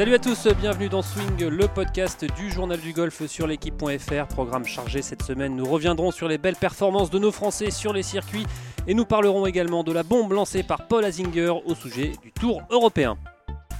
Salut à tous, bienvenue dans Swing, le podcast du journal du golf sur l'équipe.fr. Programme chargé cette semaine, nous reviendrons sur les belles performances de nos Français sur les circuits et nous parlerons également de la bombe lancée par Paul Azinger au sujet du Tour européen.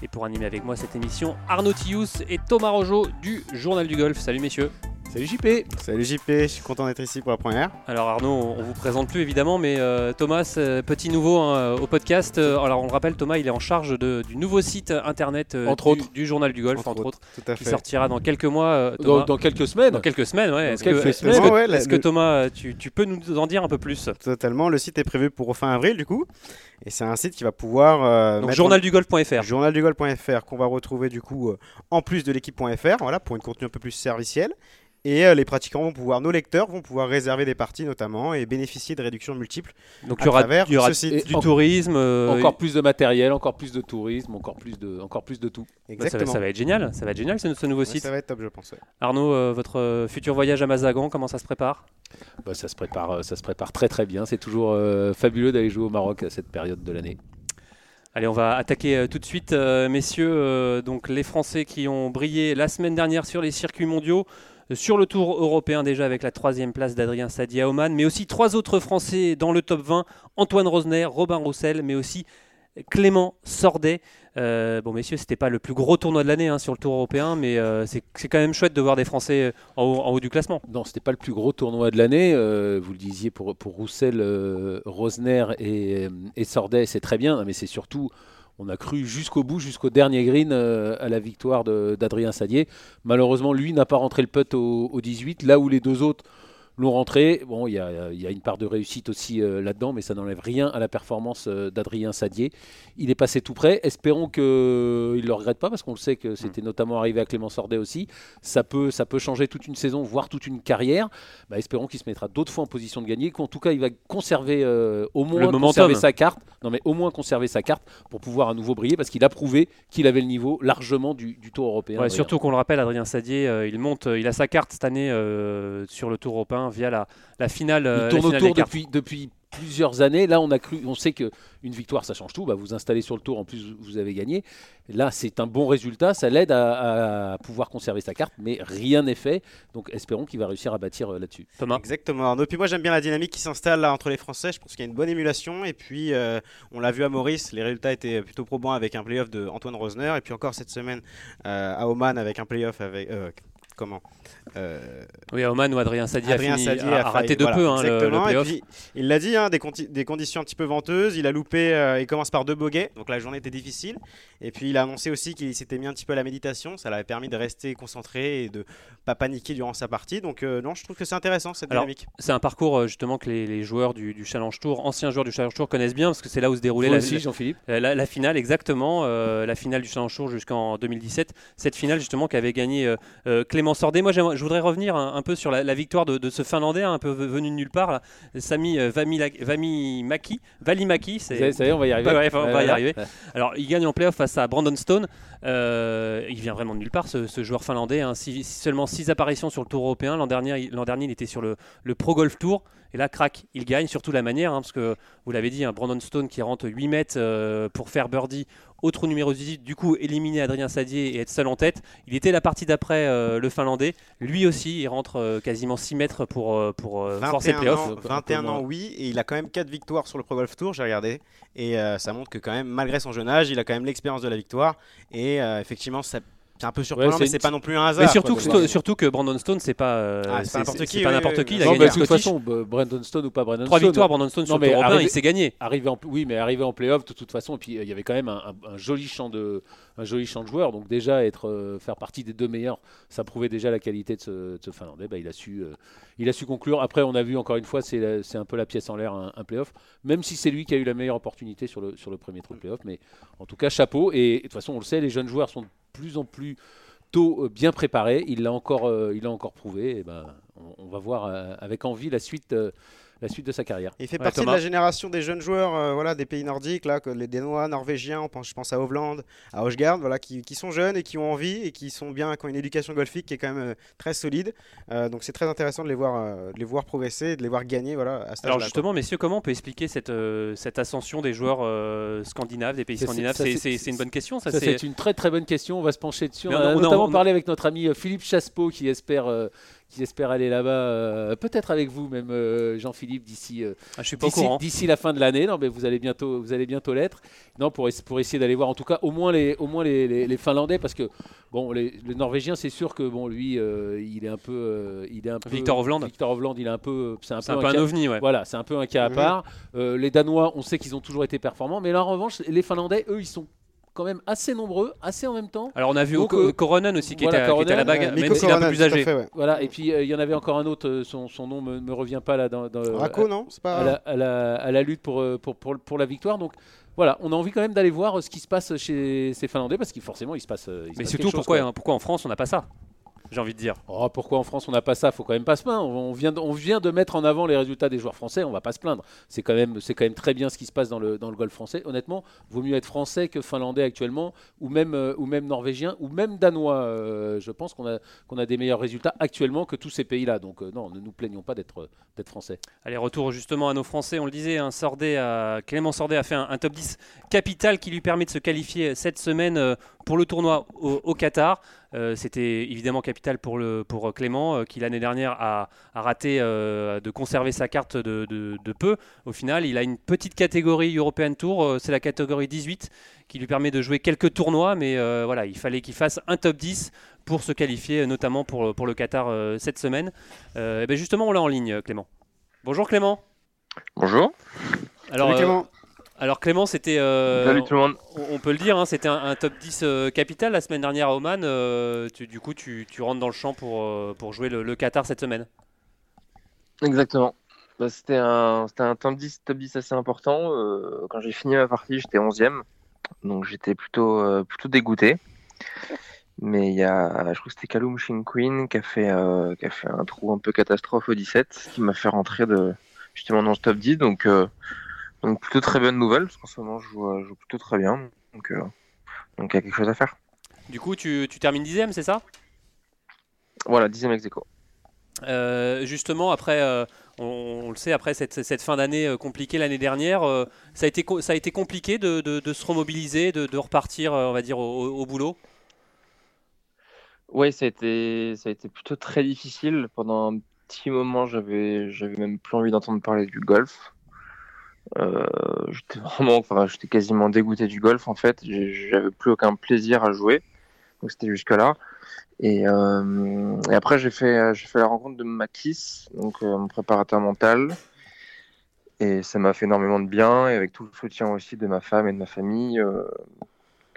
Et pour animer avec moi cette émission, Arnaud Tius et Thomas Rojo du Journal du Golf. Salut messieurs. Salut JP Salut JP, je suis content d'être ici pour la première. Alors Arnaud, on vous présente plus évidemment, mais euh, Thomas, euh, petit nouveau hein, au podcast. Euh, alors on le rappelle, Thomas, il est en charge de, du nouveau site internet Entre du, autres. du journal du golf, entre, autres, Tout à qui fait. sortira dans quelques mois. dans, Thomas. dans quelques semaines. Dans quelques semaines, ouais. Est-ce que, semaines. est-ce que- Ouais, la- est-ce que le- Thomas, tu, tu peux nous en dire un peu plus Totalement, le site est prévu pour fin avril du coup. Et c'est un site qui va pouvoir... euh, Donc journaldugolf.fr. journaldugolf.fr qu'on va retrouver du coup euh, en plus de l'équipe.fr, voilà, pour une contenu un peu plus serviciel. Et euh, les pratiquants vont pouvoir, nos lecteurs vont pouvoir réserver des parties notamment et bénéficier de réductions multiples Donc à il y aura, y aura du en- tourisme. euh, Encore plus de matériel, encore plus de tourisme, encore plus de, encore plus de tout. bah, ça, va, Exactement. ça va être génial. Ça va être génial ce, ce nouveau Ouais, site. ça va être top, je pense. ouais. Arnaud, euh, votre euh, futur voyage à Mazagan, comment ça se prépare? Bah, ça, se prépare, ça se prépare très très bien. C'est toujours euh, fabuleux d'aller jouer au Maroc à cette période de l'année. Allez, on va attaquer euh, tout de suite, euh, messieurs. euh, donc les Français qui ont brillé la semaine dernière sur les circuits mondiaux, sur le Tour européen déjà avec la troisième place d'Adrien Sadi à Oman, mais aussi trois autres Français dans le top 20 Antoine Rosner, Robin Roussel, mais aussi Clément Sordet. Euh, bon, messieurs, c'était pas le plus gros tournoi de l'année hein, sur le Tour européen, mais euh, c'est quand même chouette de voir des Français euh, en haut, du classement. Non, c'était pas le plus gros tournoi de l'année. vous le disiez pour, Roussel, Rosner et, et Sordet, c'est très bien. Mais c'est surtout, on a cru jusqu'au bout, jusqu'au dernier green euh, à la victoire d'Adrien Sadier. Malheureusement, lui n'a pas rentré le putt au 18, là où les deux autres l'ont rentré. Bon, il y a, il y a une part de réussite aussi euh, là-dedans, mais ça n'enlève rien à la performance euh, d'Adrien Sadier. Il est passé tout près. Espérons qu'il ne le regrette pas, parce qu'on le sait que c'était notamment arrivé à Clément Sordet aussi. Ça peut, ça peut changer toute une saison, voire toute une carrière. Bah, espérons qu'il se mettra d'autres fois en position de gagner, qu'en tout cas il va conserver euh, au moins Le momentum. conserver sa carte. Non mais au moins conserver sa carte pour pouvoir à nouveau briller, parce qu'il a prouvé qu'il avait le niveau largement du, du Tour européen. Ouais, surtout qu'on le rappelle, Adrien Sadier, euh, il monte, euh, il a sa carte cette année euh, sur le Tour européen via la, la finale. euh, Il la tourne finale autour des cartes. depuis, depuis plusieurs années. Là, on a cru, on sait que une victoire, ça change tout. Bah, vous installez sur le tour, en plus vous avez gagné. Là, c'est un bon résultat. Ça l'aide à, à pouvoir conserver sa carte, mais rien n'est fait. Donc, espérons qu'il va réussir à bâtir euh, là-dessus. Thomas. Exactement. Arnaud. Puis moi j'aime bien la dynamique qui s'installe là entre les Français. Je pense qu'il y a une bonne émulation. Et puis euh, on l'a vu à Maurice, les résultats étaient plutôt probants avec un playoff de Antoine Rosner. Et puis encore cette semaine euh, à Oman avec un playoff avec euh, comment euh, Oui, à Oman où Adrien Sadier Adrien a, fini, a, a a raté de voilà, peu hein, le, le exactement. Et playoff. puis, il l'a dit, hein, des, conti- des conditions un petit peu venteuses. Il a loupé, euh, il commence par deux bogeys, donc la journée était difficile. Et puis il a annoncé aussi qu'il s'était mis un petit peu à la méditation. Ça l'avait permis de rester concentré et de pas paniquer durant sa partie. Donc euh, non, je trouve que c'est intéressant cette Alors, dynamique. C'est un parcours euh, justement que les, les joueurs du, du Challenge Tour, anciens joueurs du Challenge Tour connaissent bien parce que c'est là où se déroulait Vous la, aussi, Jean-Philippe la, la- la finale exactement, euh, la finale du Challenge Tour jusqu'en 2017. Cette finale justement qu'avait gagné euh, Moi j'aimerais- je voudrais revenir un, un peu sur la, la victoire de, de ce Finlandais hein, un peu venu de nulle part, là. Sami euh, Vamimaki, Valimaki. c'est- ça y est, on va y arriver. Ouais, on va y arriver. Alors, il gagne en playoff face à Brandon Stone. Euh, il vient vraiment de nulle part, ce, ce joueur finlandais. hein. Six- seulement 6 apparitions sur le Tour européen. L'an dernier, dernier, il était sur le, le Pro Golf Tour. Et là, crac, il gagne, surtout la manière, hein, parce que vous l'avez dit, hein, Brandon Stone qui rentre 8 mètres euh, pour faire birdie au trou numéro 18, du coup éliminer Adrien Sadier et être seul en tête. Il était la partie d'après euh, le Finlandais. Lui aussi, il rentre euh, quasiment 6 mètres pour, euh, pour euh, forcer le 21 playoff. ans, 21 oui, et il a quand même 4 victoires sur le Pro Golf Tour, j'ai regardé, et euh, ça montre que quand même, malgré son jeune âge, il a quand même l'expérience de la victoire, et euh, effectivement, ça- c'est un peu surprenant, mais une- c'est pas non plus un hasard. Mais surtout, quoi, que, surtout que Brandon Stone, c'est pas, euh, Ah, c'est n'importe qui, pas oui, n'importe oui, qui. oui. Il a Non, gagné de toute façon, bah, Brandon Stone ou pas Brandon Trois Stone, victoires, Brandon Stone sur Non, mais européen, arrivé- il s'est gagné. Arrivé en, oui, mais arrivé en playoff de toute façon, et puis euh, il y avait quand même un, un- un joli champ de, un joli champ de joueurs. Donc déjà être, euh, faire partie des deux meilleurs, ça prouvait déjà la qualité de ce, de ce Finlandais. Bah, il a su, euh, il a su conclure. Après, on a vu encore une fois, c'est, un peu la pièce en l'air un, playoff, même si c'est lui qui a eu la meilleure opportunité sur le, premier trou de playoff. Mais en tout cas, chapeau. Et de toute façon, on le sait, les jeunes joueurs sont de plus en plus tôt euh, bien préparés. Il l'a encore, euh, prouvé. Ben, on, va voir avec envie la suite la suite de sa carrière. Il fait partie de la génération des jeunes joueurs euh, voilà, des pays nordiques, là, que les Danois, Norvégiens, on pense, je pense à Hovland, à Hochgard, voilà, qui, qui, sont jeunes et qui ont envie et qui sont bien, qui ont une éducation golfique qui est quand même euh, très solide. Euh, donc c'est très intéressant de les voir, de les voir progresser, de les voir gagner. Voilà, à Alors justement, messieurs, comment on peut expliquer cette, cette ascension des joueurs scandinaves, des pays scandinaves? C'est une bonne question. Ça, c'est une très très bonne question. On va se pencher dessus. On, a notamment parlé avec notre ami Philippe Chaspeau qui espère qui espère aller là-bas, euh, peut-être avec vous même, euh, Jean-Philippe, d'ici euh, ah, d'ici la fin de l'année. Non, mais vous allez bientôt, vous allez bientôt l'être. Non, pour, pour essayer d'aller voir, en tout cas, au moins les, au moins les, les, Finlandais, parce que bon, les, Norvégiens, c'est sûr que bon, lui, il est un peu, il est un peu. Victor Hovland. Victor Hovland, il est un peu, c'est un, peu, un, ovni, ouais. Voilà, c'est un peu un cas à part. les Danois, on sait qu'ils ont toujours été performants, mais là, en revanche, les Finlandais, eux, ils sont quand même assez nombreux, assez en même temps. Alors on a vu Donc, euh, Coronen aussi qui, était, à, la bague, euh, même s'il est un peu plus âgé. Voilà, et puis euh, il y en avait encore un autre, son, son nom me, me revient pas là dans, dans non pas... à, la, à, la, à, la, lutte pour, pour, pour, pour, la victoire. Donc voilà, on a envie quand même d'aller voir ce qui se passe chez ces Finlandais parce qu'il forcément il se passe. Il se Mais surtout pourquoi, pourquoi en France on n'a pas ça? J'ai envie de dire. Oh, pourquoi en France on n'a pas ça? Faut quand même pas se plaindre. On vient, de, on vient de mettre en avant les résultats des joueurs français, on va pas se plaindre. C'est quand même, c'est quand même très bien ce qui se passe dans le, dans le golf français. Honnêtement, vaut mieux être français que finlandais actuellement, ou même, euh, ou même norvégien, ou même danois. Euh, je pense qu'on a, qu'on a des meilleurs résultats actuellement que tous ces pays-là. Donc euh, non, ne nous plaignons pas d'être, d'être français. Allez, retour justement à nos Français. On le disait, un Sordet a, Clément Sordet a fait un, top 10 capital qui lui permet de se qualifier cette semaine pour le tournoi au Qatar. Euh, c'était évidemment capital pour, le, pour Clément, euh, qui l'année dernière a, raté euh, de conserver sa carte de, peu. Au final, il a une petite catégorie European Tour, c'est la catégorie 18, qui lui permet de jouer quelques tournois, mais voilà, il fallait qu'il fasse un top 10 pour se qualifier, notamment pour, pour le Qatar cette semaine. et ben justement, on l'a en ligne, Clément. Bonjour Clément. Bonjour. Alors, Clément. Alors Clément, c'était, euh, tout le monde. On, peut le dire, hein, c'était un, top 10 euh, capital la semaine dernière à Oman. Euh, du coup, tu, rentres dans le champ pour, pour jouer le, Qatar cette semaine. Exactement. Bah, c'était, un, un top 10, top 10 assez important. quand j'ai fini ma partie, j'étais 11e. Donc j'étais plutôt, plutôt dégoûté. Mais il y a, je crois que c'était Queen qui a, fait, qui a fait un trou un peu catastrophe au 17, qui m'a fait rentrer de, justement dans ce top 10. Donc donc plutôt très bonne nouvelle, parce qu'en ce moment je joue, euh, plutôt très bien. Donc euh, donc il y a quelque chose à faire. Du coup, tu, tu termines dixième, c'est ça? Voilà, dixième ex euh, justement, après, on, le sait, après cette, cette fin d'année compliquée l'année dernière, ça, a été, ça a été compliqué de, de, se remobiliser, de, de repartir, on va dire, au, au boulot? Oui, ça, a été, ça a été plutôt très difficile. Pendant un petit moment, j'avais même plus envie d'entendre parler du golf. Euh, j'étais vraiment, enfin, j'étais quasiment dégoûté du golf en fait. J'avais plus aucun plaisir à jouer. Donc c'était jusque là. Et, euh, et après j'ai fait, j'ai fait la rencontre de Makis, donc euh, mon préparateur mental. Et ça m'a fait énormément de bien. Et avec tout le soutien aussi de ma femme et de ma famille,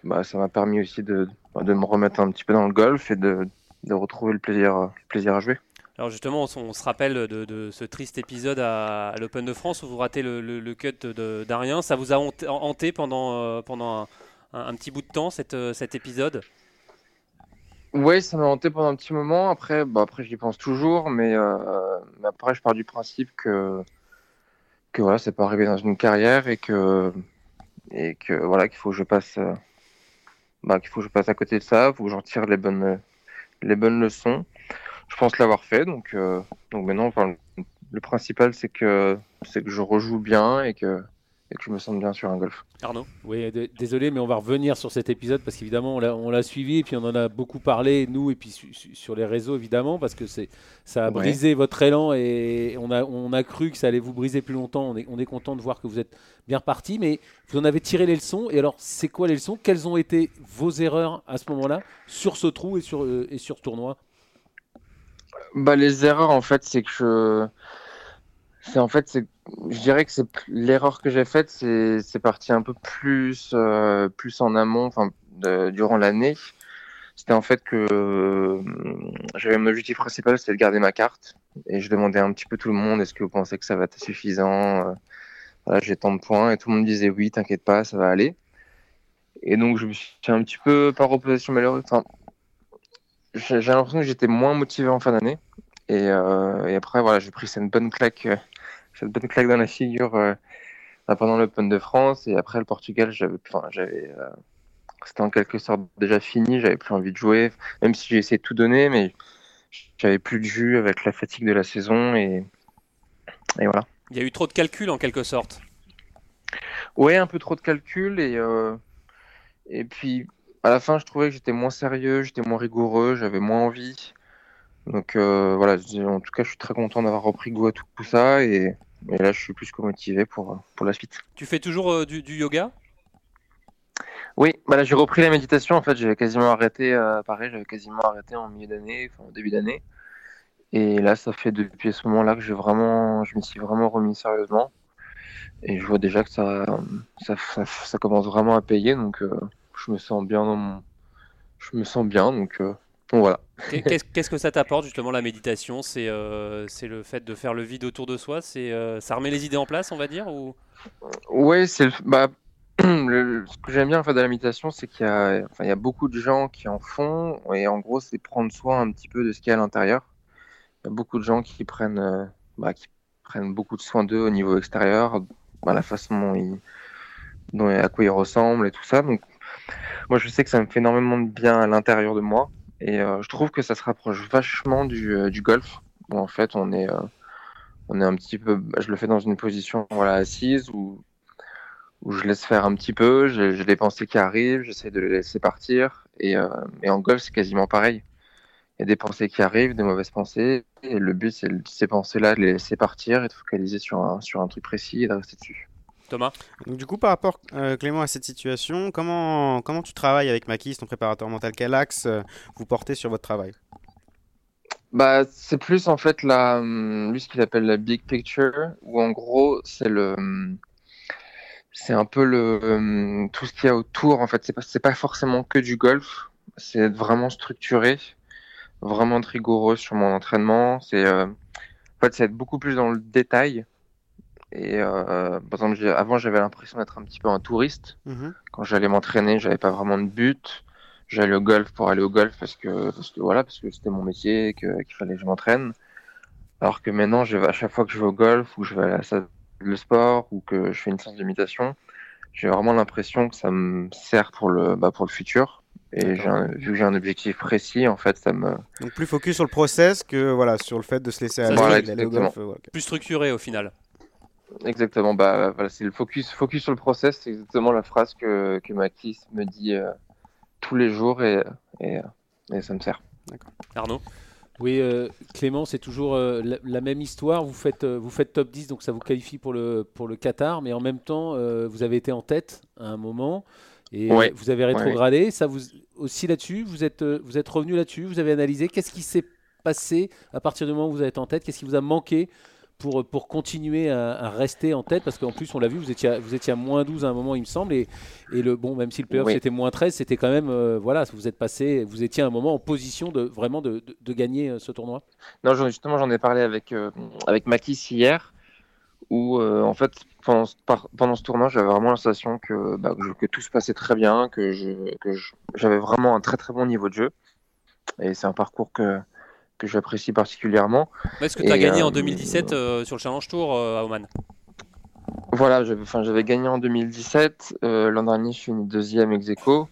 bah, ça m'a permis aussi de, de me remettre un petit peu dans le golf et de, de retrouver le plaisir, le plaisir à jouer. Alors justement, on, se rappelle de, ce triste épisode à, l'Open de France où vous ratez le, cut d'Arien. Ça vous a hanté pendant, euh, un, petit bout de temps cet, euh, cet épisode? Oui, ça m'a hanté pendant un petit moment. Après, bah, après j'y pense toujours, mais, euh, après je pars du principe que que voilà, c'est pas arrivé dans une carrière et que voilà qu'il faut que je passe bah, qu'il faut je passe à côté de ça, faut que j'en tire les bonnes les bonnes leçons je pense l'avoir fait. Donc, euh, donc maintenant, enfin, le principal, c'est que, c'est que je rejoue bien et que, et que je me sente bien sur un golf. Arnaud? Oui, désolé, mais on va revenir sur cet épisode parce qu'évidemment, on l'a suivi et puis on en a beaucoup parlé, nous, et puis sur les réseaux, évidemment, parce que ça a brisé votre élan et on a, on a cru que ça allait vous briser plus longtemps. On est, on est content de voir que vous êtes bien reparti, mais vous en avez tiré les leçons. Et alors, c'est quoi les leçons? Quelles ont été vos erreurs à ce moment-là sur ce trou et sur, euh, et sur ce tournoi? Bah, les erreurs, en fait, c'est que je. C'est en fait, je dirais que c'est l'erreur que j'ai faite, c'est, c'est parti un peu plus, euh, plus en amont, enfin, durant l'année. C'était en fait que euh, j'avais mon objectif principal, c'était de garder ma carte, et je demandais un petit peu tout le monde, est-ce que vous pensez que ça va être suffisant euh, j'ai tant de points, et tout le monde disait oui, t'inquiète pas, ça va aller. Et donc je me suis un petit peu par opposition malheureuse. J'ai l'impression que j'étais moins motivé en fin d'année. Et, et après, voilà, j'ai pris cette bonne claque, cette bonne claque dans la figure pendant l'Open de France. Et après, le Portugal, j'avais, enfin, j'avais, c'était en quelque sorte déjà fini. J'avais plus envie de jouer, même si j'ai essayé de tout donner, mais j'avais plus de jus avec la fatigue de la saison et, et voilà. Il y a eu trop de calculs en quelque sorte. Ouais, un peu trop de calculs et euh, et puis à la fin, je trouvais que j'étais moins sérieux, j'étais moins rigoureux, j'avais moins envie. Donc euh, voilà, en tout cas, je suis très content d'avoir repris goût à tout, ça et, et, là, je suis plus que motivé pour, pour la suite. Tu fais toujours euh, du, du, yoga? Oui, bah là, j'ai repris la méditation. En fait, j'avais quasiment arrêté, pareil, j'avais quasiment arrêté en milieu d'année, enfin, au début d'année. Et là, ça fait depuis ce moment-là que j'ai vraiment, je me suis vraiment remis sérieusement. Et je vois déjà que ça, ça, ça, commence vraiment à payer. Donc, euh, je me sens bien dans mon... Je me sens bien. Donc, euh, voilà. Qu'est-ce que ça t'apporte justement la méditation? C'est euh, c'est le fait de faire le vide autour de soi? C'est Ça remet les idées en place, on va dire ou... Ouais, c'est le... Bah, ce que j'aime bien en fait, de la méditation, c'est qu'il y, a... enfin, il y a beaucoup de gens qui en font. Et en gros, c'est prendre soin un petit peu de ce qu'il y a à l'intérieur. Il y a beaucoup de gens qui prennent, euh, bah, qui prennent beaucoup de soin d'eux au niveau extérieur, bah, la façon dont ils, dont, à quoi ils ressemblent et tout ça. Donc, moi, je sais que ça me fait énormément de bien à l'intérieur de moi. Et euh, je trouve que ça se rapproche vachement du, euh, golf, en fait, on est, on est un petit peu. Bah, je le fais dans une position assise où, je laisse faire un petit peu, j'ai des pensées qui arrivent, j'essaie de les laisser partir. Et, et en golf, c'est quasiment pareil il y a des pensées qui arrivent, des mauvaises pensées, et le but, c'est ces pensées-là, de les laisser partir et de focaliser sur un, sur un truc précis et de rester dessus. Thomas Donc, Du coup, par rapport, euh, Clément, à cette situation, comment, comment tu travailles avec Makis, ton préparateur mental? Quel axe euh, vous portez sur votre travail? Bah, c'est plus en fait la, hum, lui ce qu'il appelle la big picture, où en gros c'est le, hum, c'est un peu le hum, tout ce qu'il y a autour. En fait, c'est pas, c'est pas forcément que du golf, c'est être vraiment structuré vraiment rigoureux sur mon entraînement. C'est euh, en fait, c'est être beaucoup plus dans le détail. Et euh, par exemple, avant, j'avais l'impression d'être un petit peu un touriste. Mhm. Quand j'allais m'entraîner, j'avais pas vraiment de but. J'allais au golf pour aller au golf parce que, parce que voilà, parce que c'était mon métier, qu'il fallait que je m'entraîne. Alors que maintenant, je vais, à chaque fois que je vais au golf ou que je vais à la salle de sport ou que je fais une séance de j'ai vraiment l'impression que ça me sert pour le, bah, pour le futur. Et vu que j'ai un objectif précis, en fait, ça me. Donc plus focus sur le process que voilà sur le fait de se laisser aller. Voilà, golf, Plus structuré au final. Exactement. Bah voilà, c'est le focus, focus sur le process. C'est exactement la phrase que que Mathis me dit euh, tous les jours et, et, et ça me sert. Arnaud? Oui, euh, Clément, c'est toujours euh, la, même histoire. Vous faites, vous faites top 10, donc ça vous qualifie pour le, pour le Qatar, mais en même temps, vous avez été en tête à un moment. Et vous avez rétrogradé. Ça vous aussi là-dessus. Vous êtes euh, vous êtes revenu là-dessus. Vous avez analysé. Qu'est-ce qui s'est passé à partir du moment où vous êtes en tête? Qu'est-ce qui vous a manqué pour, pour continuer à, rester en tête Parce qu'en plus, on l'a vu, vous étiez, à, vous étiez à moins 12 à un moment, il me semble. Et, et le, bon, même si le playoff c'était moins 13, c'était quand même. Euh, voilà, vous êtes passé, vous étiez à un moment en position de vraiment de, de, gagner euh, ce tournoi Non, justement, j'en ai parlé avec, avec Makis hier où euh, en fait pendant, pendant ce tournoi j'avais vraiment la sensation que, bah, que, tout se passait très bien, que j'avais vraiment un très très bon niveau de jeu et c'est un parcours que, que j'apprécie particulièrement. Est-ce que tu as gagné en 2017 euh, euh, sur le Challenge Tour à Oman? Voilà, j'avais gagné en 2017, l'an dernier je suis une deuxième ex aequo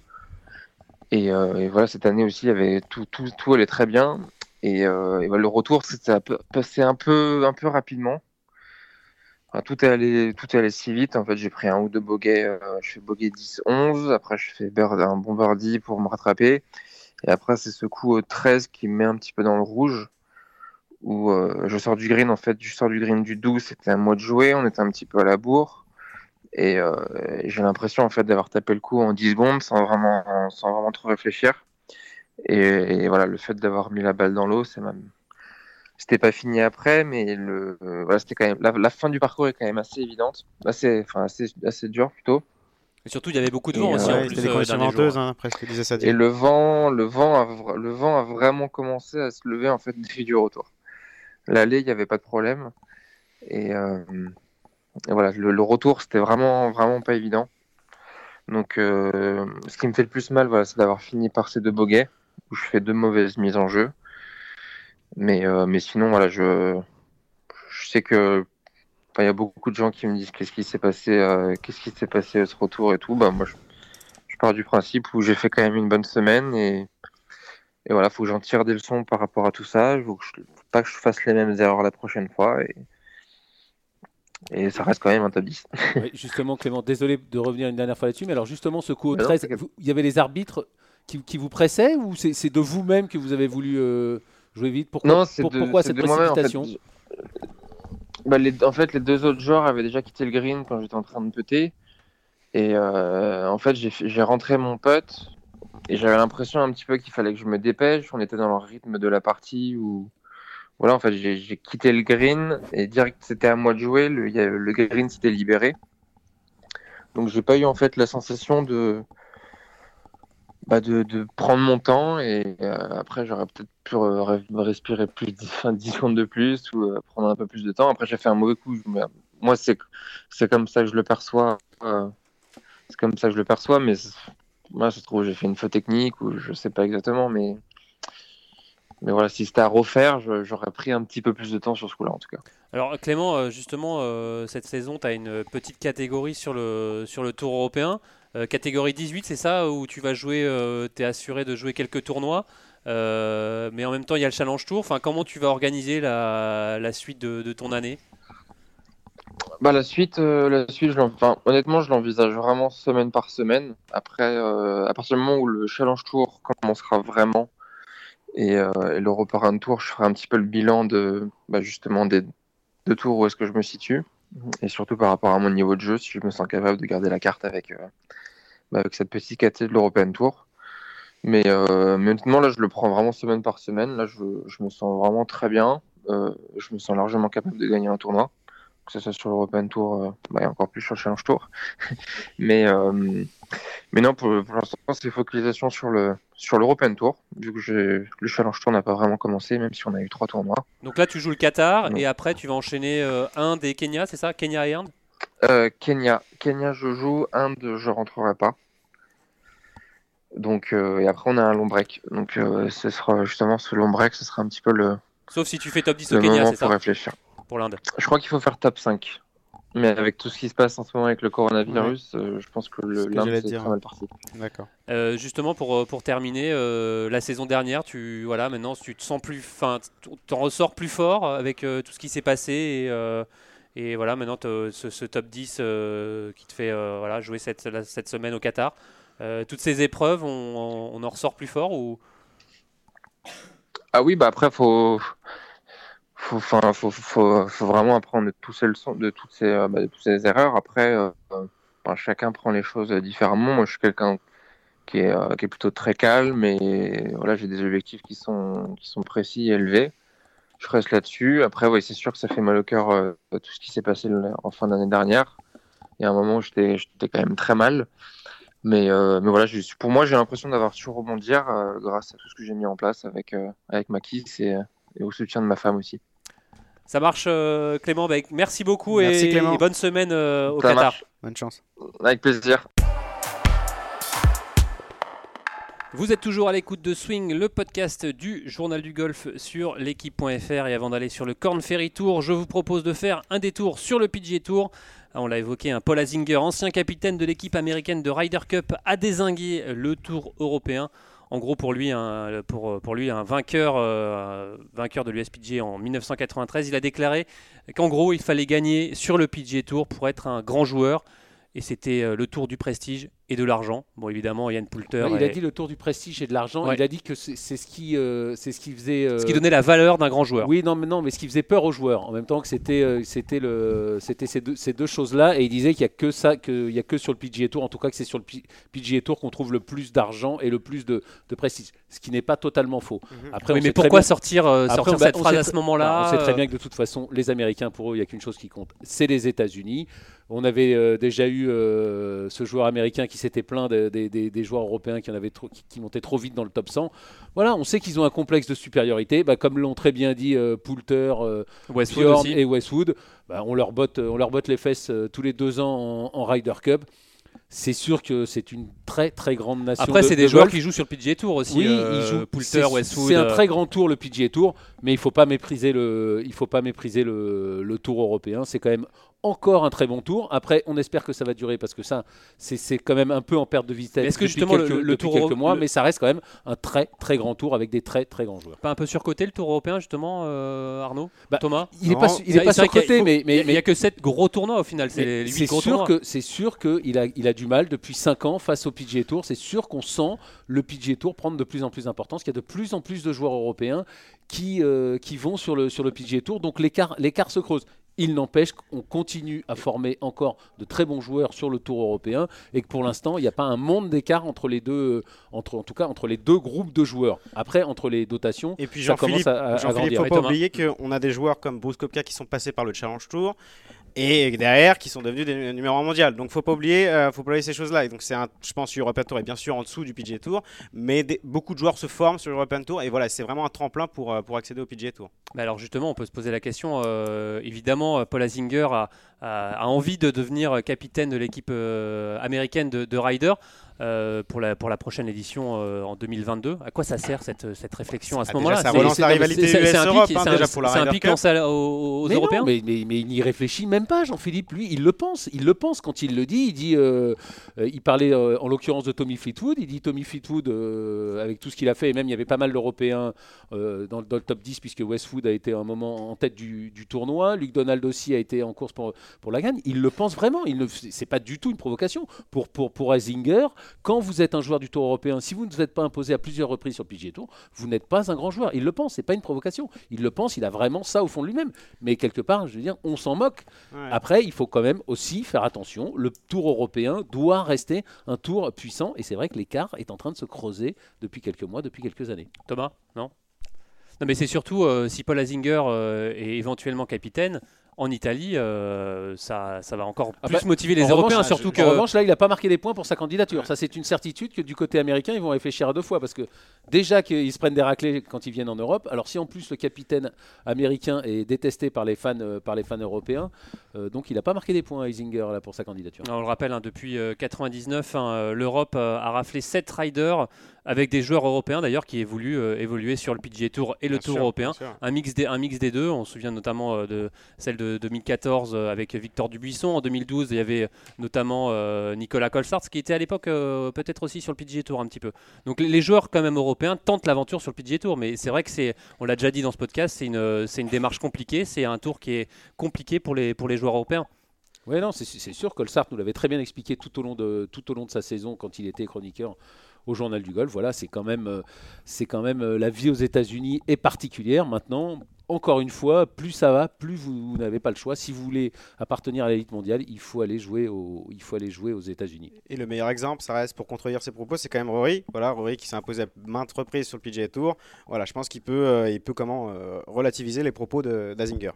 et, et, voilà cette année aussi il y avait tout, tout, tout allait très bien et, le retour c'était passé un peu, un peu rapidement tout est allé, tout est allé si vite. En fait, j'ai pris un ou deux bogeys. Euh, je fais bogey 10-11. Après, je fais un bon birdie pour me rattraper. Et après, c'est ce coup au 13 qui me met un petit peu dans le rouge. Où euh, je sors du green. En fait, je sors du green du 12. C'était un mois de jouer. On était un petit peu à la bourre. Et euh, j'ai l'impression en fait d'avoir tapé le coup en 10 secondes sans vraiment, sans vraiment trop réfléchir. Et, voilà, le fait d'avoir mis la balle dans l'eau, c'est même c'était pas fini après, mais le, euh, voilà, quand même la, fin du parcours est quand même assez évidente, assez, enfin assez, assez dur plutôt. Et surtout, il y avait beaucoup de vent aussi. Euh, des conditions venteuses, hein, presque disait ça. Et le vent, le vent, a, le vent a vraiment commencé à se lever en fait depuis du retour. L'aller, il n'y avait pas de problème. Et, euh, voilà, le, retour, c'était vraiment, vraiment pas évident. Donc, ce qui me fait le plus mal, voilà, c'est d'avoir fini par ces deux bogeys où je fais deux mauvaises mises en jeu. Mais, euh, mais sinon, voilà, je, je sais que il y a beaucoup de gens qui me disent qu'est-ce qui s'est passé, euh, qu'est-ce qui s'est passé à ce retour et tout. Bah, moi, je, je pars du principe où j'ai fait quand même une bonne semaine et, et voilà, faut que j'en tire des leçons par rapport à tout ça. Il faut, que je, faut pas que je fasse les mêmes erreurs la prochaine fois. Et, et ça reste quand même un top 10. Oui, justement, Clément, désolé de revenir une dernière fois là-dessus, mais alors justement, ce coup au Mais non, 13, t'inquiète. vous- il y avait les arbitres qui, qui vous pressaient ou c'est de vous-même que vous avez voulu euh, jouer vite? Pourquoi, non, pour- de, pourquoi cette de moi-même, en fait. Bah, les, en fait, les deux autres joueurs avaient déjà quitté le green quand j'étais en train de putter. Et euh, en fait, j'ai rentré mon putt et j'avais l'impression un petit peu qu'il fallait que je me dépêche. On était dans le rythme de la partie où, voilà, en fait, j'ai quitté le green et direct, c'était à moi de jouer. Le, le green s'était libéré. Donc, j'ai pas eu en fait la sensation de, bah, de, de prendre mon temps et euh, après, j'aurais peut-être pu re- respirer plus de 10, 10 secondes de plus ou euh, prendre un peu plus de temps. Après, j'ai fait un mauvais coup. Moi, c'est comme ça que je le perçois. euh, c'est comme ça que je le perçois, mais moi, je trouve j'ai fait une faute technique ou je sais pas exactement, mais mais voilà, si c'était à refaire, j'aurais pris un petit peu plus de temps sur ce coup-là, en tout cas. Alors Clément, euh, justement, euh, cette saison, tu as une petite catégorie sur le, sur le Tour européen. Euh, catégorie 18, c'est ça où tu vas jouer, tu es assuré de jouer quelques tournois, euh, mais en même temps il y a le Challenge Tour. Enfin, comment tu vas organiser la, la suite de, de ton année? Bah la suite, euh, la suite, je l'en- enfin, honnêtement, je l'envisage vraiment semaine par semaine. Après, euh, à partir du moment où le Challenge Tour commencera vraiment et, euh, Tour, je ferai un petit peu le bilan de, bah, justement des deux tours où est-ce que je me situe et surtout par rapport à mon niveau de jeu, si je me sens capable de garder la carte avec, euh, bah, cette petite catégorie de l'European Tour. Mais euh, mais honnêtement, là, je le prends vraiment semaine par semaine. Là, je, je me sens vraiment très bien. Euh, je me sens largement capable de gagner un tournoi que ce soit sur l'European Tour, euh, bah, et encore plus sur le Challenge Tour. mais, euh, mais non, pour, pour l'instant, c'est focalisation sur le sur l'European Tour, vu que le Challenge Tour n'a pas vraiment commencé, même si on a eu trois tournois. Donc là, tu joues le Qatar et après tu vas enchaîner euh, Inde et Kenya, c'est ça? Kenya et Inde? Euh, Kenya, Kenya, je joue. Inde, je rentrerai pas. Donc, euh, et après, on a un long break. Donc, ce sera justement ce long break, ce sera un petit peu le, Sauf si tu fais top 10 au Kenya, c'est ça? pour réfléchir. Pour l'Inde. Je crois qu'il faut faire top 5. Mais avec tout ce qui se passe en ce moment avec le coronavirus, euh, je pense que l'Inde, dire, très mal parti. D'accord. Euh, justement pour, euh, pour terminer, euh, la saison dernière, tu voilà, maintenant tu te sens plus, enfin, t'en ressors plus fort avec euh, tout ce qui s'est passé et, euh, et voilà, maintenant ce, ce top 10 euh, qui te fait euh, voilà jouer cette, la- cette semaine au Qatar. Euh, toutes ces épreuves, on, on en ressort plus fort ou? Ah oui, bah après, faut, faut, faut, vraiment apprendre de toutes euh, bah, ces erreurs. Après, euh, chacun prend les choses différemment. Moi, je suis quelqu'un qui est, euh, plutôt très calme et voilà, j'ai des objectifs qui sont, précis et élevés. Je reste là-dessus. Après, c'est sûr que ça fait mal au cœur euh, tout ce qui s'est passé en fin d'année dernière. Il y a un moment où j'étais, quand même très mal. Mais, euh, voilà, pour moi, j'ai l'impression d'avoir su rebondir euh, grâce à tout ce que j'ai mis en place avec, euh, Makis et, et au soutien de ma femme aussi. Ça marche, euh, Clément bah, Merci beaucoup Merci, et, Clément. et bonne semaine euh, au Ça Qatar. marche. Bonne chance. Avec plaisir. Vous êtes toujours à l'écoute de Swing, le podcast du journal du golf sur l'équipe.fr. Et avant d'aller sur le Corn Ferry Tour, je vous propose de faire un détour sur le PGA Tour. On l'a évoqué, un Paul Azinger, ancien capitaine de l'équipe américaine de Ryder Cup, a désingué le Tour européen. En gros, pour lui, un, vainqueur, euh, vainqueur de l'USPGA en 1993, il a déclaré qu'en gros, il fallait gagner sur le PGA Tour pour être un grand joueur. Et c'était euh, le tour du prestige et de l'argent. Bon, évidemment, Yann Poulter. Ouais, il a est- dit le tour du prestige et de l'argent. Ouais. Il a dit que c'est ce qui, euh, c'est ce qui faisait. euh, Ce qui donnait la valeur d'un grand joueur. Oui, non, mais non, mais ce qui faisait peur aux joueurs, en même temps que c'était, euh, c'était le, c'était ces deux, ces deux choses-là, et il disait qu'il y a que ça, qu'il y a que sur le PGA Tour, en tout cas que c'est sur le PGA Tour qu'on trouve le plus d'argent et le plus de, de prestige, ce qui n'est pas totalement faux. Après, Oui, on mais pourquoi bien- sortir, euh, Après, sortir bah, cette phrase sait à ce moment-là on sait très euh, bien que de toute façon, les Américains, pour eux, il n'y a qu'une chose qui compte, c'est les États-Unis. On avait euh, déjà eu euh, ce joueur américain qui s'était plaint de- des- des- des joueurs européens qui, en avaient trop, qui, qui montaient trop vite dans le top 100. Voilà, on sait qu'ils ont un complexe de supériorité. Bah, comme l'ont très bien dit euh, Poulter, euh, Westwood et Westwood, bah, on, leur botte, on leur botte les fesses euh, tous les deux ans en, en Ryder Cup. c'est sûr que c'est une très très grande nation. Après, de- c'est de des joueurs golf. qui jouent sur le PGA Tour aussi. Oui, euh, ils jouent. Poulter, c'est- Westwood. C'est un très grand tour le PGA Tour, mais il faut pas mépriser le, il faut pas mépriser le, le tour européen. C'est quand même encore un très bon tour. Après, on espère que ça va durer parce que ça, c'est quand même un peu en perte de vitesse. Est-ce que depuis justement, le- quelques, le depuis tour quelques mois, le- mais ça reste quand même un très très grand tour avec des très très grands joueurs. Pas un peu surcoté le Tour européen justement, euh, Arnaud Bah, Thomas Il n'est pas, il est pas surcoté, il mais, Il n'y a, que 7 gros tournois au final, c'est les Mais 8 C'est gros sûr tournois. que c'est sûr qu'il a il a du mal depuis 5 ans face au PGA Tour. C'est sûr qu'on sent le PGA Tour prendre de plus en plus d'importance. Qu'il y a de plus en plus de joueurs européens qui euh, qui vont sur le sur le PGA Tour. Donc l'écart l'écart se creuse. Il n'empêche qu'on continue à former encore de très bons joueurs sur le Tour européen et que pour l'instant il n'y a pas un monde d'écart entre les deux euh, entre en tout cas entre les deux groupes de joueurs. Après entre les dotations, Et puis ça commence Jean-Philippe, à, Jean-Philippe, grandir. faut pas oublier qu'on a des joueurs comme Bruce Kopka qui sont passés par le Challenge Tour et derrière qui sont devenus des numéros 1 mondial. Donc faut pas oublier, euh, faut pas oublier ces choses-là. Donc c'est un, je pense, European Tour est bien sûr en dessous du PGA Tour, mais beaucoup de joueurs se forment sur l'European Tour et voilà, c'est vraiment un tremplin pour euh, pour accéder au PGA Tour. Alors justement, on peut se poser la question. euh, évidemment, Paul Azinger a, a- envie de devenir capitaine de l'équipe américaine de, de Ryder euh, pour, la, pour la prochaine édition euh, en 2022. À quoi ça sert cette, cette réflexion à ce Ah, moment-là? ça C'est- relance la rivalité US-Europe, pic- hein, c'est un- déjà pour la C'est un Ryder pic aux, aux Mais non, Européens mais, mais- mais il n'y réfléchit même pas, Jean-Philippe. Lui, il le pense. Il le pense quand il le dit. Il dit, euh, il parlait en l'occurrence de Tommy Fleetwood. Il dit Tommy Fleetwood, avec tout ce qu'il a fait, et même il y avait pas mal d'Européens dans, le- dans le top 10, puisque Westwood a été un moment en tête du, du tournoi. Luke Donald aussi a été en course pour, pour la gagne. Il le pense vraiment. Il ne, c'est pas du tout une provocation pour pour pour Azinger. Quand vous êtes un joueur du Tour européen, si vous ne vous êtes pas imposé à plusieurs reprises sur le PGA Tour, vous n'êtes pas un grand joueur. Il le pense. C'est pas une provocation. Il le pense. Il a vraiment ça au fond de lui-même. Mais quelque part, je veux dire, on s'en moque. Ouais. Après, il faut quand même aussi faire attention. Le tour européen doit rester un tour puissant. Et c'est vrai que l'écart est en train de se creuser depuis quelques mois, depuis quelques années. Thomas Non? Non, mais c'est surtout euh, si Paul Azinger euh, est éventuellement capitaine. En Italie, euh, ça, ça va encore Ah plus bah, motiver les En Européens, revanche, surtout En que revanche, là, il n'a pas marqué des points pour sa candidature. Ça, c'est une certitude que du côté américain, ils vont réfléchir à deux fois. Parce que déjà qu'ils se prennent des raclés quand ils viennent en Europe, alors si en plus le capitaine américain est détesté par les fans, euh, par les fans européens, euh, donc il n'a pas marqué des points à Isinger là, pour sa candidature. On le rappelle, hein, depuis 1999, l'Europe euh, a raflé 7 riders avec des joueurs européens d'ailleurs qui évoluent, euh, évoluer sur le PGA Tour et le Bien Tour sûr, européen. Un mix, des, un mix des deux. On se souvient notamment euh, de celle de 2014 euh, avec Victor Dubuisson. En 2012, il y avait notamment euh, Nicolas Colsart, qui était à l'époque peut-être aussi sur le PGA Tour un petit peu. Donc les- les joueurs quand même européens tentent l'aventure sur le PGA Tour, mais c'est vrai que c'est, on l'a déjà dit dans ce podcast, c'est une, c'est une démarche compliquée. C'est un tour qui est compliqué pour les, pour les joueurs européens. Oui, non, c'est sûr. Colsart nous l'avait très bien expliqué tout au long de tout au long de sa saison quand il était chroniqueur au Journal du Golf. Voilà, c'est quand même euh, quand même euh, la vie aux États-Unis est particulière. Maintenant, encore une fois, plus ça va, plus vous, n'avez pas le choix. Si vous voulez appartenir à l'élite mondiale, il faut aller jouer il faut aller jouer aux États-Unis. Et le meilleur exemple, ça reste pour contredire ses propos, c'est quand même Rory. Voilà, Rory qui s'est imposé à maintes reprises sur le PGA Tour. Voilà, je pense qu'il peut, euh, il peut comment relativiser les propos d'Azinger.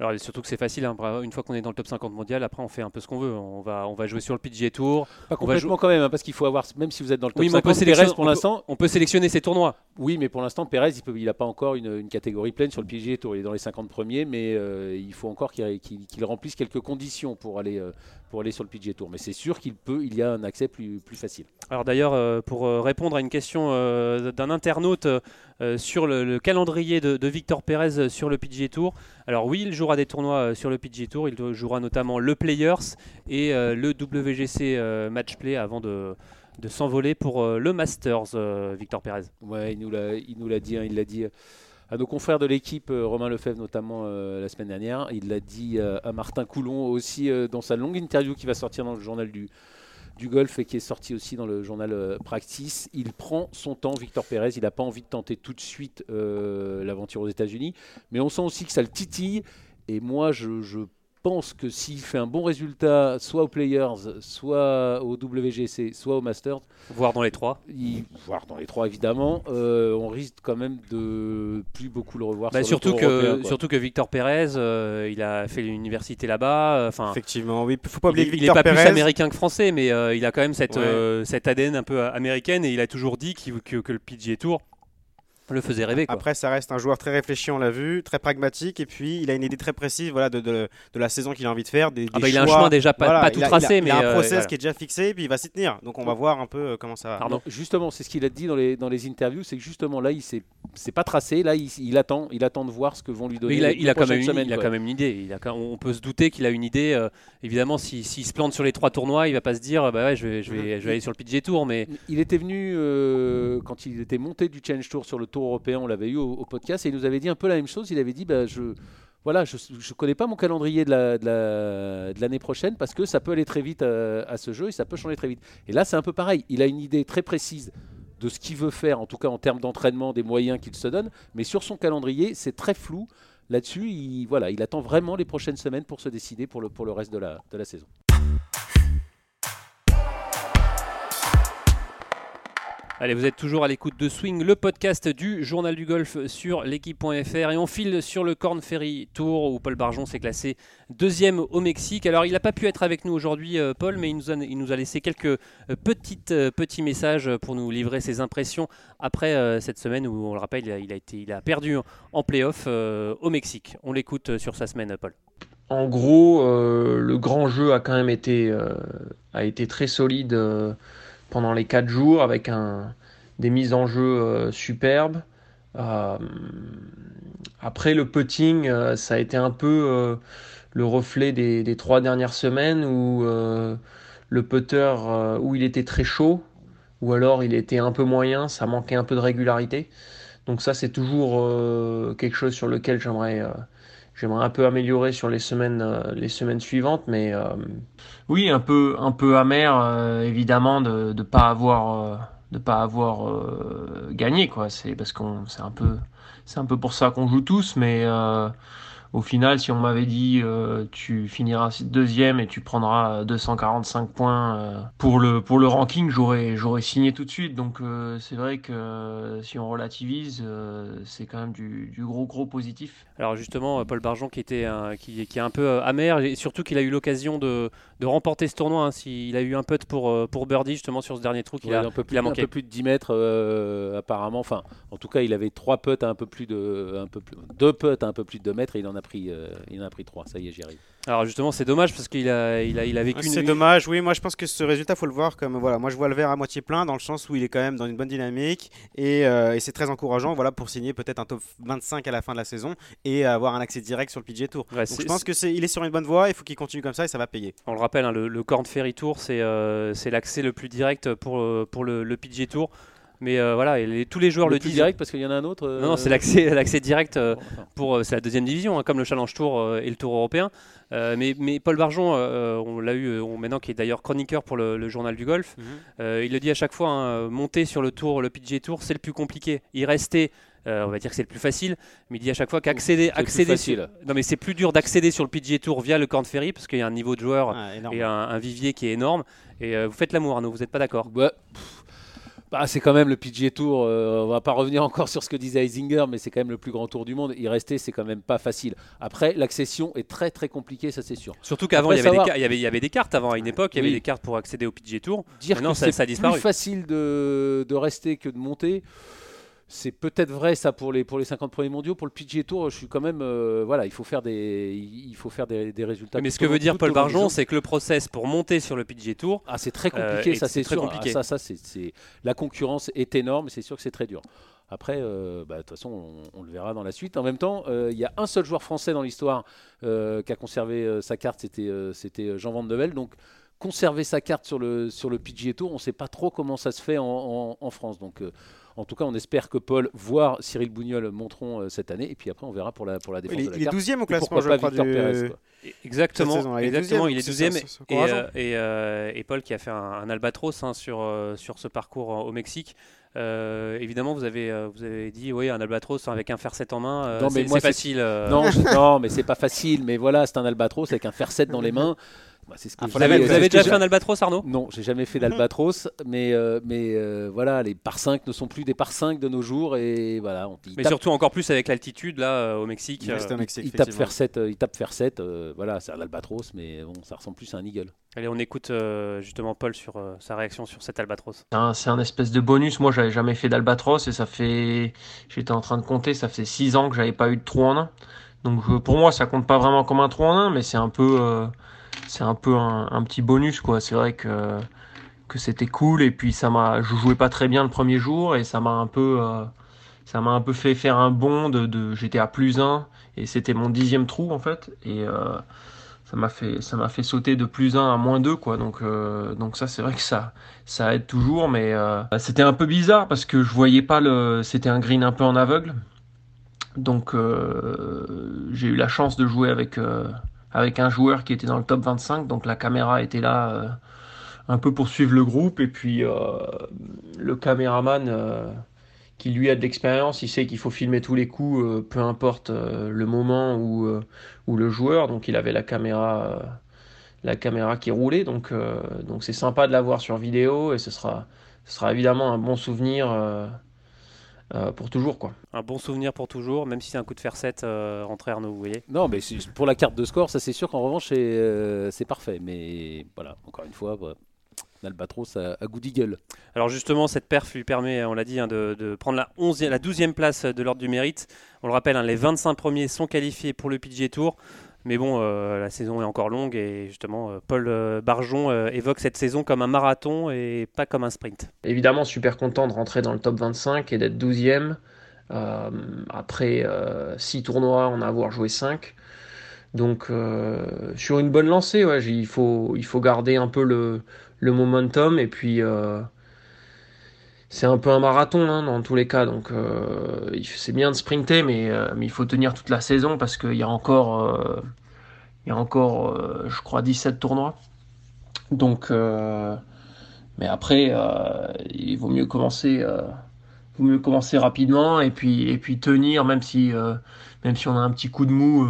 Alors surtout que c'est facile, hein, une fois qu'on est dans le top 50 mondial, après on fait un peu ce qu'on veut. On va, on va jouer sur le PGA Tour. Pas complètement quand même, hein, parce qu'il faut avoir même si vous êtes dans le top Oui, mais on peut 50, Pérez sélectionner- pour on peut- l'instant. On peut sélectionner ces tournois. Oui, mais pour l'instant, Pérez, il n'a pas encore une, une catégorie pleine sur le PGA Tour. Il est dans les 50 premiers, mais euh, il faut encore qu'il remplisse quelques conditions pour aller, euh, pour aller sur le PGA Tour. Mais c'est sûr qu'il peut, il y a un accès plus, plus facile. Alors d'ailleurs, euh, pour euh, répondre à une question euh, d'un internaute euh, sur le, le calendrier de, de Victor Pérez sur le PGA Tour, alors oui, il jouera des tournois sur le PGA Tour, il jouera notamment le Players et le WGC Match Play avant de, de s'envoler pour le Masters, Victor Pérez. Ouais, il nous l'a, il nous l'a dit. hein, il l'a dit à nos confrères de l'équipe, euh, Romain Lefebvre notamment euh, la semaine dernière. Il l'a dit euh, à Martin Coulon aussi dans sa longue interview qui va sortir dans le journal du golf et qui est sorti aussi dans le journal Practice. Il prend son temps, Victor Pérez. Il n'a pas envie de tenter tout de suite l'aventure aux États-Unis, mais on sent aussi que ça le titille. Et moi, je, je pense que s'il fait un bon résultat, soit aux Players, soit au WGC, soit au Masters, Voire dans les trois. il- voire dans les trois évidemment, euh, on risque quand même de plus beaucoup le revoir. Bah, sur le surtout, tour que, européen, surtout que Victor Pérez, euh, il a fait l'université là-bas. euh, Enfin, Effectivement, oui. Faut pas il, oublier est- que il est Victor pas Pérez. plus américain que français, mais euh, il a quand même cette, Ouais. euh, cette ADN un peu américaine et il a toujours dit qu'il- que, que le PGA Tour le faisait rêver. Quoi. Après, ça reste un joueur très réfléchi, on l'a vu, très pragmatique, et puis il a une idée très précise voilà, de, de, de la saison qu'il a envie de faire. Des, Ah des bah, il a un chemin déjà pas, Voilà, pas il tout a- tracé, il a, mais il a un euh, process voilà. qui est déjà fixé, et puis il va s'y tenir. Donc on va voir un peu euh, comment ça va. Pardon. Justement, c'est ce qu'il a dit dans les, dans les interviews, c'est que justement là, il s'est, c'est pas tracé, là, il, il attend, il attend de voir ce que vont lui donner Mais il a, les il a quand même une, semaines, il a quoi. quand même une idée. Il a quand- on peut se douter qu'il a une idée. euh, évidemment, si- s'il se plante sur les trois tournois, il va pas se dire bah ouais, je vais, je vais, je vais aller sur le PGA Tour. Mais Il était venu euh, quand il était monté du Challenge Tour sur le Tour européen, on l'avait eu au, podcast, et il nous avait dit un peu la même chose. Il avait dit bah, je voilà, je ne connais pas mon calendrier de la- de la- de l'année prochaine parce que ça peut aller très vite euh, à, ce jeu et ça peut changer très vite. Et là, c'est un peu pareil. Il a une idée très précise de ce qu'il veut faire, en tout cas en termes d'entraînement, des moyens qu'il se donne, mais sur son calendrier, c'est très flou. Là-dessus, il, voilà, il attend vraiment les prochaines semaines pour se décider pour le, reste de la saison. Allez, vous êtes toujours à l'écoute de Swing, le podcast du journal du golf sur l'équipe.fr et on file sur le Corn Ferry Tour où Paul Barjon s'est classé deuxième au Mexique. Alors, il n'a pas pu être avec nous aujourd'hui, euh, Paul, mais il nous, a, laissé quelques euh, euh, petits messages pour nous livrer ses impressions après cette semaine où, on le rappelle, il a, perdu en playoff au Mexique. On l'écoute sur sa semaine, Paul. En gros, le grand jeu a quand même été, très solide pendant les quatre jours avec des mises en jeu euh, superbes. Euh, après, le putting, euh, ça a été un peu le reflet des, des trois dernières semaines où le putter, où il était très chaud, ou alors il était un peu moyen, ça manquait un peu de régularité. Donc ça, c'est toujours quelque chose sur lequel j'aimerais j'aimerais un peu améliorer sur les semaines, euh, les semaines suivantes, mais euh, oui, un peu, un peu amer, euh, évidemment, de ne pas avoir, de pas avoir gagné, quoi. C'est parce qu'on, c'est un peu, c'est un peu pour ça qu'on joue tous, mais au final, si on m'avait dit euh, tu finiras deuxième et tu prendras 245 points euh, pour le pour le ranking, j'aurais j'aurais signé tout de suite. Donc euh, c'est vrai que euh, si on relativise, euh, c'est quand même du, du gros gros positif. Alors justement, euh, Paul Barjon qui était un- qui, qui est un peu euh, amer et surtout qu'il a eu l'occasion de, de remporter ce tournoi. hein. S'il a eu un putt pour, euh, pour birdie justement sur ce dernier trou qu'il Ouais, a, un, peu plus, a un manqué. peu plus de 10 mètres euh, apparemment. Enfin, en tout cas, il avait trois putts à un peu plus de, un peu plus, deux putts à un peu plus de 2 mètres et il en a pris, euh, il en a pris trois. Ça y est, j'y arrive. Alors justement, c'est dommage parce qu'il a, il a, il a vécu une... C'est dommage, oui, moi je pense que ce résultat, faut le voir comme voilà, moi je vois le verre à moitié plein dans le sens où il est quand même dans une bonne dynamique et, euh, et c'est très encourageant voilà, pour signer peut-être un top 25 à la fin de la saison et avoir un accès direct sur le PGA Tour. Ouais, Donc je pense que c'est il est sur une bonne voie, il faut qu'il continue comme ça et ça va payer. On le rappelle, hein, le, le Corn Ferry Tour, c'est euh, c'est l'accès le plus direct pour, euh, pour le, le PGA Tour. Mais euh, voilà, et les- tous les joueurs le le, disent. direct parce qu'il y en a un autre. euh, Non, non, c'est l'accès l'accès direct euh, pour euh, c'est la deuxième division, hein, comme le Challenge Tour euh, et le Tour européen. Euh, mais, mais Paul Barjon, euh, on l'a eu euh, on- maintenant, qui est d'ailleurs chroniqueur pour le, le journal du golf. Euh, il le dit à chaque fois, hein, euh, monter sur le tour, le PGA Tour, c'est le plus compliqué. Y rester, euh, on va dire que c'est le plus facile, mais il dit à chaque fois qu'accéder, accéder sur- non mais c'est plus dur d'accéder sur le PGA Tour via le Corn Ferry parce qu'il y a un niveau de joueur Ah, et un, un vivier qui est énorme. Et euh, vous faites l'amour, Arnaud, vous n'êtes pas d'accord? Pff, bah, c'est quand même le PGA Tour. euh, on va pas revenir encore sur ce que disait Heisinger, mais c'est quand même le plus grand tour du monde. Y rester, c'est quand même pas facile. Après, l'accession est très très compliquée, ça c'est sûr. Surtout qu'avant, il, y savoir- y avait, il y avait des cartes avant, à une époque, il y avait Oui. des cartes pour accéder au PGA Tour. Dire Maintenant, que ça- c'est ça a disparu. plus facile de, de rester que de monter. C'est peut-être vrai ça pour les, pour les 50 premiers mondiaux. Pour le PGA Tour, je suis quand même. euh, voilà, il faut faire des, il faut faire des, des résultats. Mais ce que veut dire Paul Barjon, c'est que le process pour monter sur le PGA Tour, Ah, c'est très Euh, compliqué, et ça c'est c'est très sûr. compliqué. Ah, ça, ça c'est, c'est- la concurrence est énorme, c'est sûr que c'est très dur. Après, euh, bah, de toute façon, on, on le verra dans la suite. En même temps, euh, il y a un seul joueur français dans l'histoire euh, qui a conservé sa carte, c'était, c'était Jean Van de. Donc, conserver sa carte sur le, sur le PGA Tour, on ne sait pas trop comment ça se fait en, en- en France. Donc, en tout cas, on espère que Paul, voire Cyril Bougnol monteront euh, cette année. Et puis après, on verra pour la, pour la défense Il est, de la il est carte. 12e au classement, je pas crois. Victor du- Pérez quoi. Exactement, saison, il est exactement, 12e, il est c'est 12e. ça, c'est Et, euh, et, euh, et Paul qui a fait un, un albatros hein, sur, euh, sur ce parcours euh, au Mexique. Euh, évidemment, vous avez, euh, vous avez dit, oui, un albatros avec un fer 7 en main, euh, Non, mais c'est facile. euh, Non, je- non, mais c'est pas facile. Mais voilà, c'est un albatros avec un fer 7 dans les mains. Bah, c'est ce que Ah, Vous avez déjà fait un albatros, Arnaud? Non, j'ai jamais fait d'albatros, mais, euh, mais euh, voilà, les par 5 ne sont plus des par 5 de nos jours et voilà, on Mais surtout encore plus avec l'altitude là euh, au Mexique. Il reste euh, au Mexique, ils tapent effectivement. faire 7, ils tapent faire 7, euh, voilà, c'est un albatros, mais bon, ça ressemble plus à un eagle. Allez, on écoute euh, justement Paul sur euh, sa réaction sur cet albatros. C'est un, espèce de bonus. Moi, j'avais jamais fait d'albatros et ça fait, j'étais en train de compter, ça fait six ans que j'avais pas eu de trou en un. Donc pour moi, ça compte pas vraiment comme un trou en un, mais c'est un peu, euh, c'est un peu un, petit bonus quoi. C'est vrai que c'était cool et puis ça m'a, je jouais pas très bien le premier jour et ça m'a un peu, euh, ça m'a un peu fait faire un bond de, j'étais à plus 1 et c'était mon dixième trou en fait et euh, ça m'a fait, ça m'a fait sauter de plus 1 à moins 2 quoi. Donc euh, donc ça c'est vrai que ça ça aide toujours, mais euh, c'était un peu bizarre parce que je voyais pas le. C'était un green un peu en aveugle. Donc j'ai eu la chance de jouer avec, avec un joueur qui était dans le top 25, donc la caméra était là euh, un peu pour suivre le groupe, et puis euh, le caméraman euh, qui lui a de l'expérience, il sait qu'il faut filmer tous les coups, peu importe le moment ou, ou le joueur, donc il avait la caméra. la caméra qui roulait, donc donc c'est sympa de l'avoir sur vidéo. Et ce sera ce sera évidemment un bon souvenir euh, pour toujours quoi. Un bon souvenir pour toujours, même si c'est un coup de fer 7 euh, rentré Arnaud, vous voyez. Non, mais pour la carte de score, ça c'est sûr qu'en revanche, c'est euh, parfait. Mais voilà, encore une fois, voilà, un albatros à, à goût d'eagle. Alors justement, cette perf lui permet, on l'a dit, hein, de, de prendre la, 11e, la 12e place de l'ordre du mérite. On le rappelle, hein, les 25 premiers sont qualifiés pour le PGA Tour. Mais bon, euh, la saison est encore longue et justement, euh, Paul euh, Barjon euh, évoque cette saison comme un marathon et pas comme un sprint. Évidemment super content de rentrer dans le top 25 et d'être 12e euh, après 6 tournois en avoir joué 5. Donc sur une bonne lancée, il, faut, garder un peu le, le momentum et puis c'est un peu un marathon hein, dans tous les cas. Donc euh, c'est bien de sprinter, mais, euh, mais il faut tenir toute la saison parce qu'il y a encore, euh, il y a encore euh, je crois, 17 tournois. Donc, euh, mais après, euh, il vaut mieux commencer, vaut mieux commencer rapidement et puis, et puis tenir, même si, même si on a un petit coup de mou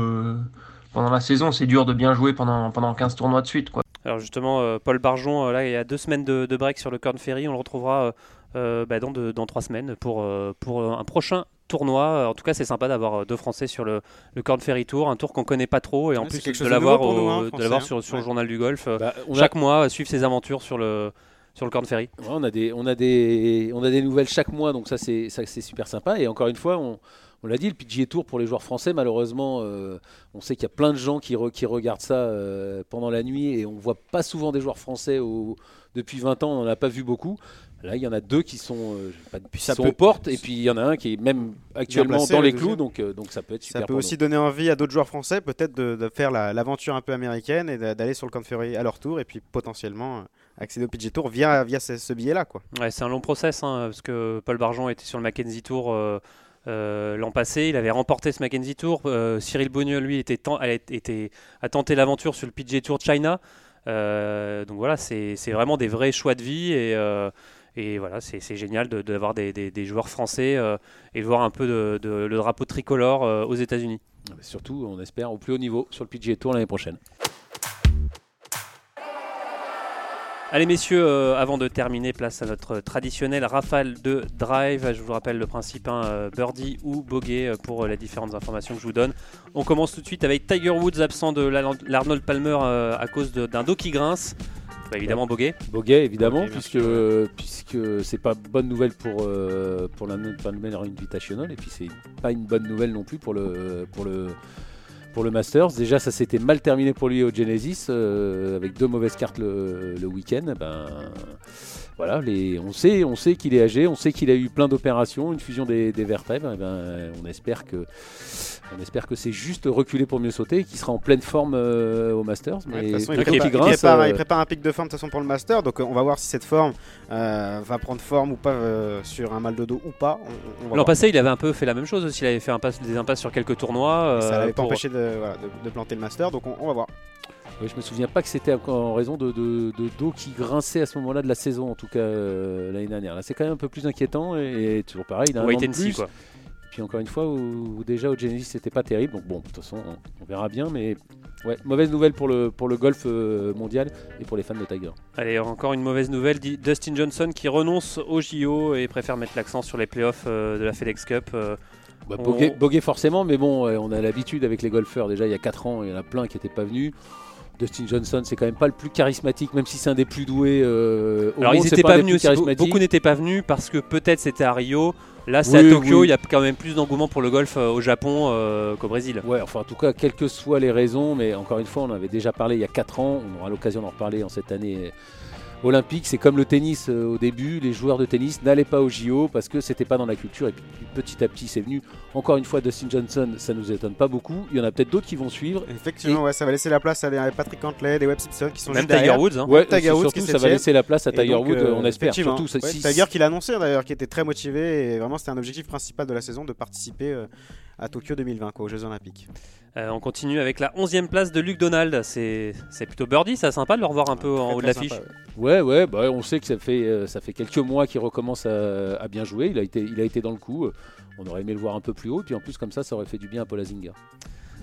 pendant la saison. C'est dur de bien jouer pendant, pendant 15 tournois de suite. Quoi. Alors justement, euh, Paul Barjon, euh, là, il y a deux semaines de, de break sur le Corn Ferry. On le retrouvera euh, bah, dans, trois semaines pour, pour un prochain tournoi. En tout cas, c'est sympa d'avoir deux Français sur le, le Corn Ferry Tour, un tour qu'on connaît pas trop et en Ouais, plus de l'avoir hein, hein. sur, sur le journal du golf. Bah, on, a, chaque mois, suivre ses aventures sur le, sur le Corn Ferry. ouais, on, a des, on, a des, on a des nouvelles chaque mois, donc ça c'est ça, c'est super sympa. Et encore une fois, on, on l'a dit, le PGA Tour pour les joueurs français, malheureusement, euh, on sait qu'il y a plein de gens qui, re- qui regardent ça euh, pendant la nuit et on voit pas souvent des joueurs français au- depuis 20 ans, on n'en a pas vu beaucoup. Là, il y en a deux qui sont, euh, pas- qui ça sont peut- aux portes, et puis il y en a un qui est même actuellement placé, dans le les clous, donc, euh, donc ça peut être super. Ça peut aussi donner envie à d'autres joueurs français peut-être de, de faire la- l'aventure un peu américaine et d'a- d'aller sur le Corn Ferry à leur tour et puis potentiellement euh, accéder au PG Tour via, via ce, ce billet-là. quoi. Ouais, c'est un long process hein, parce que Paul Barjon était sur le Mackenzie Tour euh, euh, l'an passé. Il avait remporté ce Mackenzie Tour. Euh, Cyril Bogneux, lui, était, a, tenté l'aventure sur le PGA Tour China. Euh, donc voilà, c'est vraiment des vrais choix de vie et, voilà, c'est génial d'avoir des, joueurs français et de voir un peu le drapeau tricolore aux États-Unis. nous. Surtout, on espère au plus haut niveau sur le PGA Tour l'année prochaine. Allez messieurs, euh, avant de terminer, place à notre traditionnel rafale de drive. Je vous rappelle le principe, hein, euh, birdie ou bogey euh, pour les différentes informations que je vous donne. On commence tout de suite avec Tiger Woods absent de la- l'Arnold Palmer euh, à cause d'un dos qui grince. Bah, évidemment bogey. Boguet, évidemment, puisque, puisque c'est pas bonne nouvelle pour, euh, pour la Palmer Invitational, et puis c'est pas une bonne nouvelle non plus pour le, pour le, pour le Masters. Déjà, ça s'était mal terminé pour lui au Genesis, euh, avec deux mauvaises cartes le, le week-end. Ben, voilà, les, on sait, on sait qu'il est âgé, on sait qu'il a eu plein d'opérations, une fusion des, des vertèbres. et ben, on espère que, on espère que c'est juste reculer pour mieux sauter, et qu'il sera en pleine forme euh, au Masters. Ouais, Mais de toute façon, il, prépare, qui il grince, prépare- euh, il prépare un pic de forme de toute façon pour le Master, donc euh, on va voir si cette forme euh, va prendre forme ou pas euh, sur un mal de dos ou pas. L'an passé, il avait un peu fait la même chose aussi. Il avait fait un des impasses sur quelques tournois. Ça l'avait pas pour- empêché de, voilà, de- de planter le Master, donc on, on va voir. Oui, je me souviens pas que c'était en raison de, de, de dos qui grinçait à ce moment-là de la saison, en tout cas euh, l'année dernière. Là, c'est quand même un peu plus inquiétant et, et toujours pareil. Il a un Wait an de and see, plus. quoi. puis encore une fois, où, où déjà au Genesis c'était pas terrible. Donc bon, de toute façon, on, on verra bien. Mais ouais, mauvaise nouvelle pour le, pour le golf euh, mondial et pour les fans de Tiger. Allez, encore une mauvaise nouvelle. dit Dustin Johnson qui renonce au JO et préfère mettre l'accent sur les playoffs euh, de la FedEx Cup. Bah, On- boguer forcément, mais bon, on a l'habitude avec les golfeurs. Déjà, il y a 4 ans, il y en a plein qui n'étaient pas venus. Dustin Johnson, c'est quand même pas le plus charismatique, même si c'est un des plus doués. euh, au Alors monde, ils n'étaient pas venus beaucoup n'étaient pas venus parce que peut-être c'était à Rio. Là c'est Oui, à Tokyo, oui. il y a quand même plus d'engouement pour le golf euh, au Japon euh, qu'au Brésil. Ouais, enfin en tout cas, quelles que soient les raisons, mais encore une fois, on en avait déjà parlé il y a 4 ans, on aura l'occasion d'en reparler en cette année olympique. C'est comme le tennis euh, au début, les joueurs de tennis n'allaient pas au JO parce que c'était pas dans la culture et puis petit à petit c'est venu. Encore une fois, Dustin Johnson, ça nous étonne pas beaucoup. Il y en a peut-être d'autres qui vont suivre. Effectivement, ouais, ça va laisser la place à des Patrick Cantley, des Webb Simpson qui sont Même juste Tiger derrière. Woods. hein. Ouais, Tiger Woods surtout ça va laisser la place à Tiger Woods, euh, on espère. effectivement, Surtout, ouais, si- Tiger qui l'a annoncé d'ailleurs, qui était très motivé et vraiment c'était un objectif principal de la saison de participer euh, à Tokyo 2020 quoi, aux Jeux Olympiques. Euh, on continue avec la 11e place de Luc Donald. C'est plutôt birdie, ça sympa de le revoir un peu en haut de l'affiche. ouais. Ouais, ouais, bah, on sait que ça fait, euh, ça fait quelques mois qu'il recommence à, à bien jouer. Il a, été, il a été dans le coup. On aurait aimé le voir un peu plus haut. Puis en plus, comme ça, ça aurait fait du bien à Paul Azinga.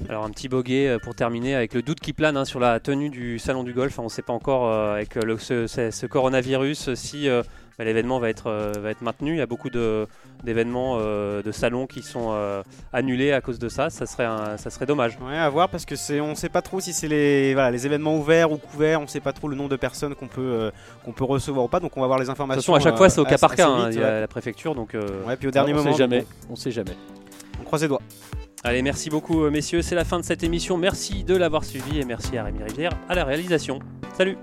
Alors un petit bogey euh, pour terminer avec le doute qui plane hein, sur la tenue du salon du golf. On ne sait pas encore euh, avec le- ce, ce- ce coronavirus si euh, bah, l'événement va être, euh, va être maintenu. Il y a beaucoup de- d'événements euh, de salons qui sont euh, annulés à cause de ça. Ça serait, un- ça serait dommage. Ouais, à voir parce que c'est, on sait pas trop si c'est les, voilà, les événements ouverts ou couverts, on sait pas trop le nombre de personnes qu'on peut, euh, qu'on peut recevoir ou pas, donc on va voir les De toute informations. façon, à chaque fois, c'est au cas par cas. hein. Il y a ouais. la préfecture, donc. euh, Ouais, puis au dernier on moment, sait jamais. On sait jamais. on croise les doigts. Allez, merci beaucoup, messieurs. C'est la fin de cette émission. Merci de l'avoir suivi et merci à Rémi Rivière à la réalisation. Salut